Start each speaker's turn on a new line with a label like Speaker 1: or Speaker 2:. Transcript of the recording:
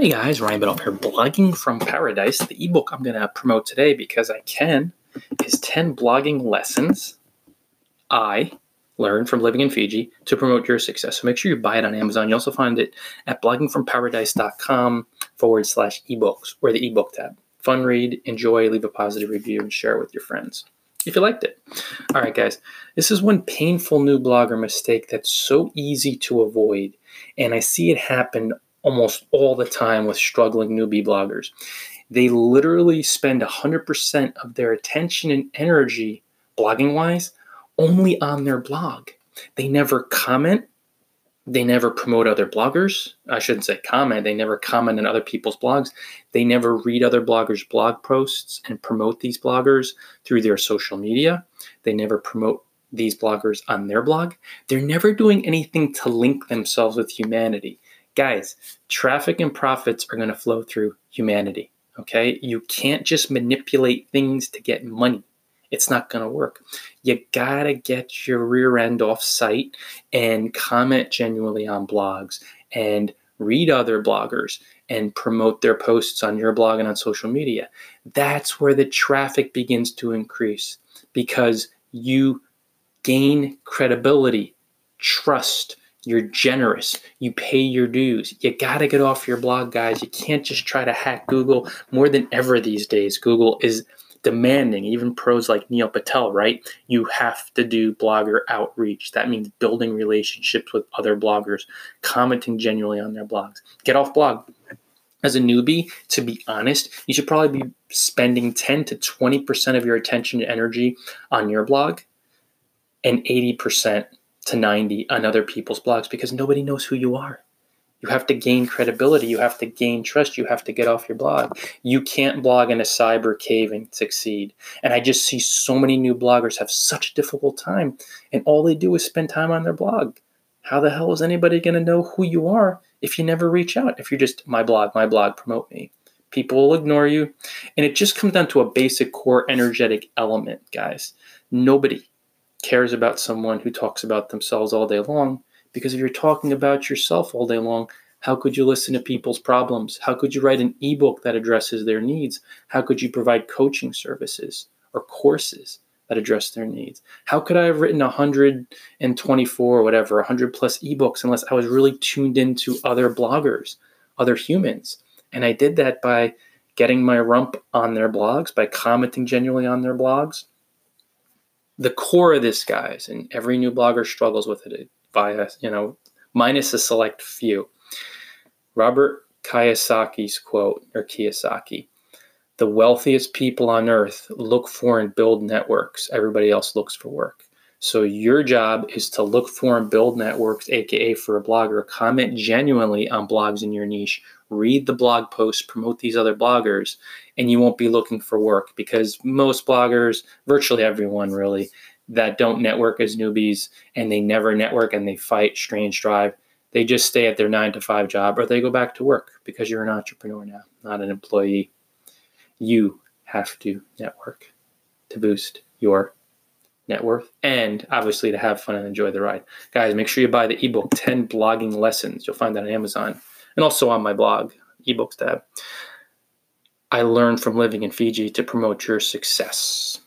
Speaker 1: Hey guys, Ryan Biddulph here, blogging from paradise. The ebook I'm going to promote today because I can is 10 blogging lessons I learned from living in Fiji to promote your success. So make sure you buy it on Amazon. You also find it at bloggingfromparadise.com forward slash ebooks or the ebook tab. Fun read, enjoy, leave a positive review, and share it with your friends if you liked it. All right, guys, this is one painful new blogger mistake that's so easy to avoid. And I see it happen almost all the time with struggling newbie bloggers. They literally spend 100% of their attention and energy, blogging wise, only on their blog. They never comment. They never promote other bloggers. I shouldn't say comment. They never comment on other people's blogs. They never read other bloggers' blog posts and promote these bloggers through their social media. They never promote these bloggers on their blog. They're never doing anything to link themselves with humanity. Guys, traffic and profits are going to flow through humanity. Okay. You can't just manipulate things to get money. It's not going to work. You got to get your rear end off site and comment genuinely on blogs and read other bloggers and promote their posts on your blog and on social media. That's where the traffic begins to increase because you gain credibility, trust, you're generous. You pay your dues. You got to get off your blog, guys. You can't just try to hack Google more than ever these days. Google is demanding, even pros like Neil Patel, right? You have to do blogger outreach. That means building relationships with other bloggers, commenting genuinely on their blogs. Get off blog. As a newbie, to be honest, you should probably be spending 10 to 20% of your attention and energy on your blog and 80% to 90 on other people's blogs because nobody knows who you are. You have to gain credibility. You have to gain trust. You have to get off your blog. You can't blog in a cyber cave and succeed. And I just see so many new bloggers have such a difficult time, and all they do is spend time on their blog. How the hell is anybody going to know who you are if you never reach out? If you're just my blog, my blog, promote me. People will ignore you. And it just comes down to a basic core energetic element, guys. Nobody cares about someone who talks about themselves all day long. Because if you're talking about yourself all day long, how could you listen to people's problems? How could you write an ebook that addresses their needs? How could you provide coaching services or courses that address their needs? How could I have written 124 or whatever, 100 plus ebooks unless I was really tuned into other bloggers, other humans? And I did that by getting my rump on their blogs, by commenting genuinely on their blogs, the core of this, guys, and every new blogger struggles with it via, you know, minus a select few. Robert Kiyosaki's quote, or Kiyosaki, the wealthiest people on earth look for and build networks. Everybody else looks for work. So your job is to look for and build networks, aka for a blogger, comment genuinely on blogs in your niche, read the blog posts, promote these other bloggers, and you won't be looking for work because most bloggers, virtually everyone really, that don't network as newbies and they never network and they fight strange drive, they just stay at their nine to five job or they go back to work because you're an entrepreneur now, not an employee. You have to network to boost your net worth, and obviously to have fun and enjoy the ride. Guys, make sure you buy the ebook 10 Blogging Lessons. You'll find that on Amazon and also on my blog, ebooks tab. I learned from living in Fiji to promote your success.